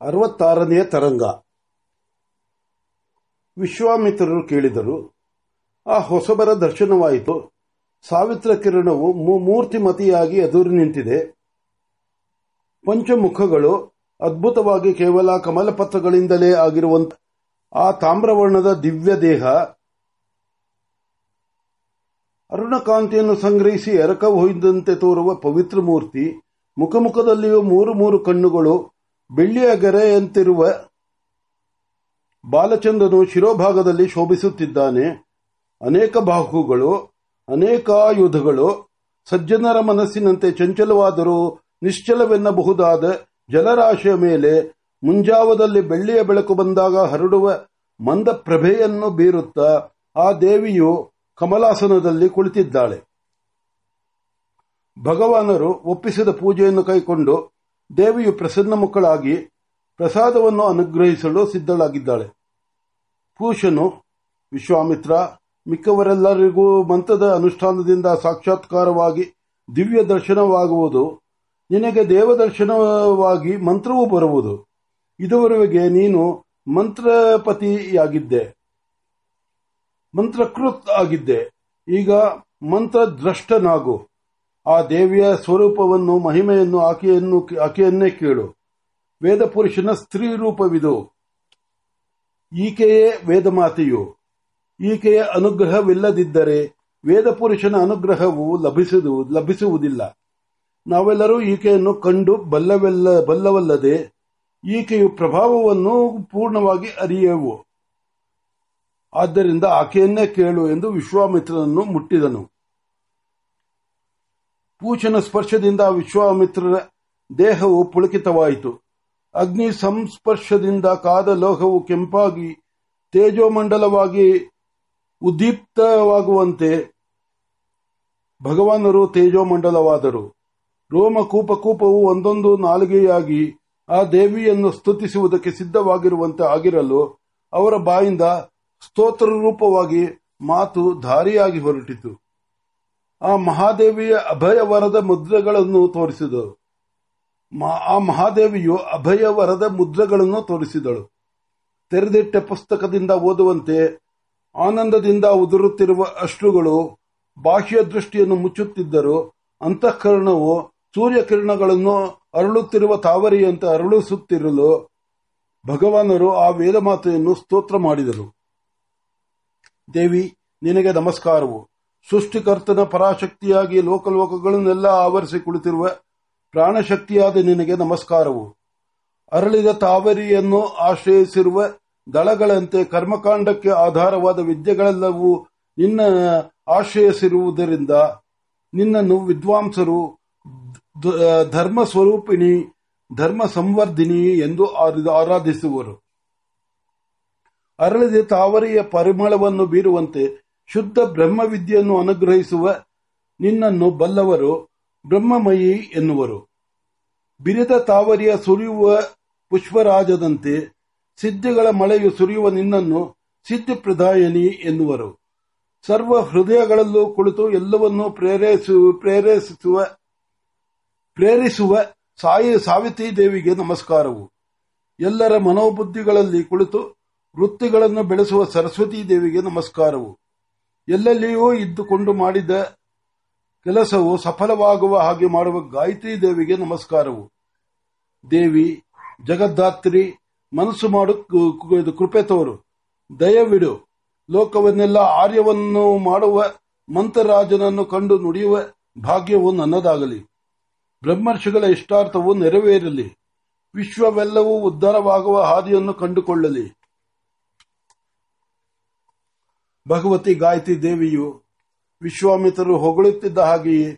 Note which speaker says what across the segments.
Speaker 1: ಅರವತ್ತಾರನೆಯ ತರಂಗ. ವಿಶ್ವಾಮಿತ್ರರು ಕೇಳಿದರು, ಆ ಹೊಸಬರ ದರ್ಶನವಾಯಿತು. ಸಾವಿತ್ರ ಕಿರಣವು ಮೂರ್ತಿಮತಿಯಾಗಿ ಎದುರು ನಿಂತಿದೆ. ಪಂಚಮುಖಗಳು ಅದ್ಭುತವಾಗಿ ಕೇವಲ ಕಮಲಪತ್ರಗಳಿಂದಲೇ ಆಗಿರುವಂತ, ಆ ತಾಮ್ರವರ್ಣದ ದಿವ್ಯ ದೇಹ, ಅರುಣಕಾಂತಿಯನ್ನು ಸಂಗ್ರಹಿಸಿ ಎರಕ ಹೊಯ್ದಂತೆ ತೋರುವ ಪವಿತ್ರ ಮೂರ್ತಿ, ಮುಖಮುಖದಲ್ಲಿಯೂ ಮೂರು ಮೂರು ಕಣ್ಣುಗಳು ಬೆಳ್ಳಿಯ ಗೆರೆಯಂತಿರುವ ಬಾಲಚಂದ್ರನು ಶಿರೋಭಾಗದಲ್ಲಿ ಶೋಭಿಸುತ್ತಿದ್ದಾನೆ. ಅನೇಕ ಬಾಹುಗಳು, ಅನೇಕ ಅನೇಕಾಯುಧಗಳು ಸಜ್ಜನರ ಮನಸ್ಸಿನಂತೆ ಚಂಚಲವಾದರೂ ನಿಶ್ಚಲವೆನ್ನಬಹುದಾದ ಜಲರಾಶಿಯ ಮೇಲೆ ಮುಂಜಾವದಲ್ಲಿ ಬೆಳ್ಳಿಯ ಬೆಳಕು ಬಂದಾಗ ಹರಡುವ ಮಂದ ಪ್ರಭೆಯನ್ನು ಬೀರುತ್ತಾ ಆ ದೇವಿಯು ಕಮಲಾಸನದಲ್ಲಿ ಕುಳಿತಿದ್ದಾಳೆ. ಭಗವಾನರು ಒಪ್ಪಿಸಿದ ಪೂಜೆಯನ್ನು ಕೈಕೊಂಡು ದೇವಿಯು ಪ್ರಸನ್ನ ಮುಖಳಾಗಿ ಪ್ರಸಾದವನ್ನು ಅನುಗ್ರಹಿಸಲು ಸಿದ್ಧಳಾಗಿದ್ದಾಳೆ. ಪೂಷನು ವಿಶ್ವಾಮಿತ್ರ, ಮಿಕ್ಕವರೆಲ್ಲರಿಗೂ ಮಂತ್ರದ ಅನುಷ್ಠಾನದಿಂದ ಸಾಕ್ಷಾತ್ಕಾರವಾಗಿ ದಿವ್ಯ ದರ್ಶನವಾಗುವುದು, ನಿನಗೆ ದೇವದರ್ಶನವಾಗಿ ಮಂತ್ರವೂ ಬರುವುದು. ಇದುವರೆಗೆ ನೀನು ಮಂತ್ರಪತಿಯಾಗಿದ್ದೆ. ಮಂತ್ರಕೃತ್ ಆಗಿದ್ದೆ. ಈಗ ಮಂತ್ರದ್ರಷ್ಟನಾಗು. ಆ ದೇವಿಯ ಸ್ವರೂಪವನ್ನು, ಮಹಿಮೆಯನ್ನು, ಆಕೆಯನ್ನು, ಆಕೆಯನ್ನೇ ಕೇಳು. ವೇದಪುರುಷನ ಸ್ತ್ರೀ ರೂಪವಿದು. ಈಕೆಯೇ ವೇದಮಾತೆಯು ಈಕೆಯ ಅನುಗ್ರಹವಿಲ್ಲದಿದ್ದರೆ ವೇದಪುರುಷನ ಅನುಗ್ರಹವು ಲಭಿಸುವುದಿಲ್ಲ. ನಾವೆಲ್ಲರೂ ಈಕೆಯನ್ನು ಕಂಡು ಬಲ್ಲವೆಲ್ಲ, ಬಲ್ಲವಲ್ಲದೆ ಈಕೆಯು ಪ್ರಭಾವವನ್ನು ಪೂರ್ಣವಾಗಿ ಅರಿಯೆವು. ಆದ್ದರಿಂದ ಆಕೆಯನ್ನೇ ಕೇಳು ಎಂದು ವಿಶ್ವಾಮಿತ್ರನನ್ನು ಮುಟ್ಟಿದನು. ಪೂಚನ ಸ್ಪರ್ಶದಿಂದ ವಿಶ್ವಾಮಿತ್ರರ ದೇಹವು ಪುಳಕಿತವಾಯಿತು. ಅಗ್ನಿ ಸಂಸ್ಪರ್ಶದಿಂದ ಕಾದ ಲೋಹವು ಕೆಂಪಾಗಿ ತೇಜೋಮಂಡಲವಾಗಿ ಉದ್ದೀಪ್ತವಾಗುವಂತೆ ಭಗವಾನರು ತೇಜೋಮಂಡಲವಾದರು. ಕೂಪಕೂಪವು ಒಂದೊಂದು ನಾಲಿಗೆಯಾಗಿ ಆ ದೇವಿಯನ್ನು ಸ್ತುತಿಸುವುದಕ್ಕೆ ಸಿದ್ಧವಾಗಿರುವಂತೆ ಆಗಿರಲು ಅವರ ಬಾಯಿಂದ ಸ್ತೋತ್ರ ರೂಪವಾಗಿ ಮಾತು ಧಾರಿಯಾಗಿ ಹೊರಟಿತು. ಆ ಮಹಾದೇವಿಯ ಅಭಯವರದ ಮುದ್ರೆಗಳನ್ನು ತೋರಿಸಿದರು ಆ ಮಹಾದೇವಿಯು ಅಭಯವರದ ಮುದ್ರೆಗಳನ್ನು ತೋರಿಸಿದಳು. ತೆರೆದಿಟ್ಟ ಪುಸ್ತಕದಿಂದ ಓದುವಂತೆ ಆನಂದದಿಂದ ಉದುರುತ್ತಿರುವ ಅಶ್ರುಗಳು ಬಾಹ್ಯ ದೃಷ್ಟಿಯನ್ನು ಮುಚ್ಚುತ್ತಿದ್ದರು ಅಂತಃಕರಣವು ಸೂರ್ಯಕಿರಣಗಳನ್ನು ಅರಳುತ್ತಿರುವ ತಾವರಿಯಂತೆ ಅರಳಿಸುತ್ತಿರಲು ಭಗವಾನರು ಆ ವೇದಮಾತೆಯನ್ನು ಸ್ತೋತ್ರ ಮಾಡಿದರು. ದೇವಿ, ನಿನಗೆ ನಮಸ್ಕಾರವು. ಸೃಷ್ಟಿಕರ್ತನ ಪರಾಶಕ್ತಿಯಾಗಿ ಲೋಕಲೋಕಗಳನ್ನೆಲ್ಲ ಆವರಿಸಿ ಕುಳಿತಿರುವ ಪ್ರಾಣಶಕ್ತಿಯಾದ ನಿನಗೆ ನಮಸ್ಕಾರವು. ಅರಳಿದ ತಾವರಿಯನ್ನು ಆಶ್ರಯಿಸಿರುವ ದಳಗಳಂತೆ ಕರ್ಮಕಾಂಡಕ್ಕೆ ಆಧಾರವಾದ ವಿದ್ಯೆಗಳೆಲ್ಲವೂ ನಿನ್ನ ಆಶ್ರಯಿಸಿರುವುದರಿಂದ ನಿನ್ನನ್ನು ವಿದ್ವಾಂಸರು ಧರ್ಮ ಸ್ವರೂಪಿಣಿ ಧರ್ಮ ಸಂವರ್ಧಿನಿ ಎಂದು ಆರಾಧಿಸುವರು. ಅರಳಿದ ತಾವರಿಯ ಪರಿಮಳವನ್ನು ಬೀರುವಂತೆ ಶುದ್ಧ ಬ್ರಹ್ಮವಿದ್ಯೆಯನ್ನು ಅನುಗ್ರಹಿಸುವ ನಿನ್ನನ್ನು ಬಲ್ಲವರು ಬ್ರಹ್ಮಮಯಿ ಎನ್ನುವರು. ಬಿರಿದ ತಾವರಿಯ ಸುರಿಯುವ ಪುಷ್ಪರಾಜದಂತೆ ಸಿದ್ಧಿಗಳ ಮಳೆಯು ಸುರಿಯುವ ನಿನ್ನನ್ನು ಸಿದ್ಧಿ ಪ್ರಧಾಯಿನಿ ಎನ್ನುವರು. ಸರ್ವ ಹೃದಯಗಳಲ್ಲೂ ಕುಳಿತು ಎಲ್ಲವನ್ನೂ ಪ್ರೇರೇಸಿಸುವ, ಪ್ರೇರಿಸುವ ಸಾಯಿ ಸಾವಿತ್ರಿ ದೇವಿಗೆ ನಮಸ್ಕಾರವು. ಎಲ್ಲರ ಮನೋಬುದ್ಧಿಗಳಲ್ಲಿ ಕುಳಿತು ವೃತ್ತಿಗಳನ್ನು ಬೆಳೆಸುವ ಸರಸ್ವತಿ ದೇವಿಗೆ ನಮಸ್ಕಾರವು. ಎಲ್ಲೆಲ್ಲಿಯೂ ಇದ್ದುಕೊಂಡು ಮಾಡಿದ ಕೆಲಸವು ಸಫಲವಾಗುವ ಹಾಗೆ ಮಾಡುವ ಗಾಯತ್ರಿ ದೇವಿಗೆ ನಮಸ್ಕಾರವು. ದೇವಿ ಜಗದ್ದಾತ್ರಿ ಮನಸ್ಸು ಮಾಡು ಕೃಪೆ ತೋರು. ದಯವಿಡು. ಲೋಕವನ್ನೆಲ್ಲ ಆರ್ಯವನ್ನು ಮಾಡುವ ಮಂತ್ರರಾಜನನ್ನು ಕಂಡು ನುಡಿಯುವ ಭಾಗ್ಯವು ನನ್ನದಾಗಲಿ. ಬ್ರಹ್ಮರ್ಷಿಗಳ ಇಷ್ಟಾರ್ಥವು ನೆರವೇರಲಿ. ವಿಶ್ವವೆಲ್ಲವೂ ಉದ್ಧಾರವಾಗುವ ಹಾದಿಯನ್ನು ಕಂಡುಕೊಳ್ಳಲಿ. ಭಗವತಿ ಗಾಯತ್ರಿ ದೇವಿಯು ವಿಶ್ವಾಮಿತ್ರರು ಹೊಗಳುತ್ತಿದ್ದ ಹಾಗೆಯೇ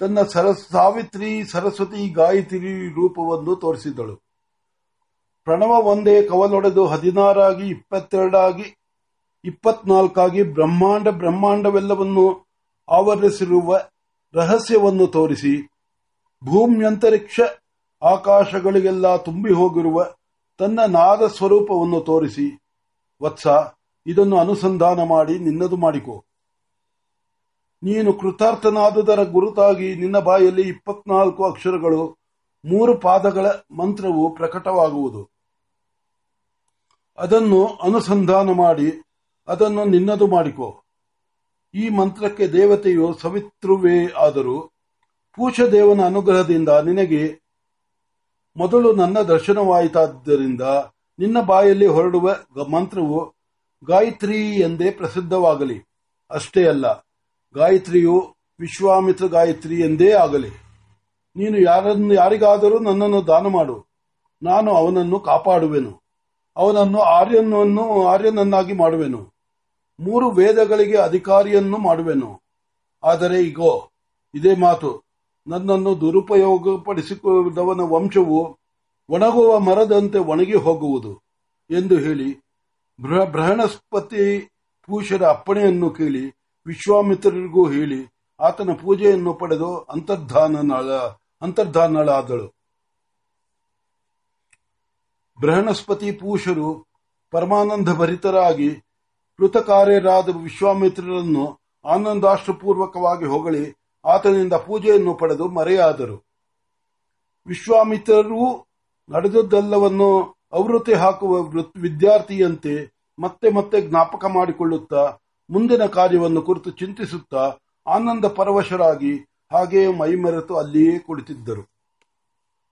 Speaker 1: ತನ್ನ ಸರಸ್, ಸಾವಿತ್ರಿ ಸರಸ್ವತಿ ಗಾಯತ್ರಿ ರೂಪವನ್ನು ತೋರಿಸಿದಳು ಪ್ರಣವ ಒಂದೇ ಕವಲೊಡೆದು ಹದಿನಾರಾಗಿ ಇಪ್ಪತ್ತೆರಡಾಗಿ, ಇಪ್ಪತ್ನಾಲ್ಕಾಗಿ ಬ್ರಹ್ಮಾಂಡ ಬ್ರಹ್ಮಾಂಡವೆಲ್ಲವನ್ನು ಆವರಿಸಿರುವ ರಹಸ್ಯವನ್ನು ತೋರಿಸಿ ಭೂಮ್ಯಂತರಿಕ್ಷ ಆಕಾಶಗಳಿಗೆಲ್ಲ ತುಂಬಿ ಹೋಗಿರುವ ತನ್ನ ನಾದ ಸ್ವರೂಪವನ್ನು ತೋರಿಸಿ, ವತ್ಸ ಇದನ್ನು ಅನುಸಂಧಾನ ಮಾಡಿ ನಿನ್ನದು ಮಾಡಿಕೊ. ನೀನು ಕೃತಾರ್ಥನಾದುದರ ಗುರುತಾಗಿ ನಿನ್ನ ಬಾಯಲ್ಲಿ ಇಪ್ಪತ್ನಾಲ್ಕು ಅಕ್ಷರಗಳು, ಮೂರು ಪಾದಗಳ ಮಂತ್ರವು ಪ್ರಕಟವಾಗುವುದು. ಅದನ್ನು ಅನುಸಂಧಾನ ಮಾಡಿ ಅದನ್ನು ನಿನ್ನದು ಮಾಡಿಕೊ. ಈ ಮಂತ್ರಕ್ಕೆ ದೇವತೆಯು ಸವಿತೃವೇ ಆದರೂ ಪೂಷದೇವನ ಅನುಗ್ರಹದಿಂದ ನಿನಗೆ ಮೊದಲು ನನ್ನ ದರ್ಶನವಾಯಿತಾದ್ದರಿಂದ ನಿನ್ನ ಬಾಯಲ್ಲಿ ಹೊರಡುವ ಮಂತ್ರವು ಗಾಯತ್ರಿ ಎಂದೇ ಪ್ರಸಿದ್ಧವಾಗಲಿ. ಅಷ್ಟೇ ಅಲ್ಲ, ಗಾಯತ್ರಿಯು ವಿಶ್ವಾಮಿತ್ರ ಗಾಯತ್ರಿ ಎಂದೇ ಆಗಲಿ. ನೀನು ಯಾರನ್ನು ಯಾರಿಗಾದರೂ ನನ್ನನ್ನು ದಾನ ಮಾಡು. ನಾನು ಅವನನ್ನು ಕಾಪಾಡುವೆನು. ಅವನನ್ನು ಆರ್ಯನನ್ನು, ಆರ್ಯನನ್ನಾಗಿ ಮಾಡುವೆನು. ಮೂರು ವೇದಗಳಿಗೆ ಅಧಿಕಾರಿಯನ್ನು ಮಾಡುವೆನು. ಆದರೆ ಈಗೋ ಇದೇ ಮಾತು. ನನ್ನನ್ನು ದುರುಪಯೋಗಪಡಿಸಿಕೊಂಡವನ ವಂಶವು ಒಣಗುವ ಮರದಂತೆ ಒಣಗಿ ಹೋಗುವುದು ಎಂದು ಹೇಳಿ ಬೃಹಸ್ಪತಿ ಪೂಷರ ಅಪ್ಪಣೆಯನ್ನು ಕೇಳಿ, ವಿಶ್ವಾಮಿತ್ರರಿಗೂ ಹೇಳಿ, ಆತನ ಪೂಜೆಯನ್ನು ಪಡೆದು ಅಂತರ್ಧಾನಳ ಅಂತರ್ಧಾನಳಾದಳು. ಬೃಹಸ್ಪತಿ ಪೂಷರು ಪರಮಾನಂದ ಭರಿತರಾಗಿ ಕೃತಕಾರ್ಯರಾದ ವಿಶ್ವಾಮಿತ್ರರನ್ನು ಆನಂದಾಶ್ರಪೂರ್ವಕವಾಗಿ ಹೊಗಳಿ, ಆತನಿಂದ ಪೂಜೆಯನ್ನು ಪಡೆದು ಮರೆಯಾದರು. ವಿಶ್ವಾಮಿತ್ರರು ನಡೆದದ್ದೆಲ್ಲವನ್ನು ಅವೃತ್ತಿ ಹಾಕುವ ವಿದ್ಯಾರ್ಥಿಯಂತೆ ಮತ್ತೆ ಮತ್ತೆ ಜ್ಞಾಪಕ ಮಾಡಿಕೊಳ್ಳುತ್ತಾ, ಮುಂದಿನ ಕಾರ್ಯವನ್ನು ಕುರಿತು ಚಿಂತಿಸುತ್ತಾ, ಆನಂದ ಪರವಶರಾಗಿ ಹಾಗೆಯೇ ಮೈಮರೆತು ಅಲ್ಲಿಯೇ ಕುಳಿತಿದ್ದರು.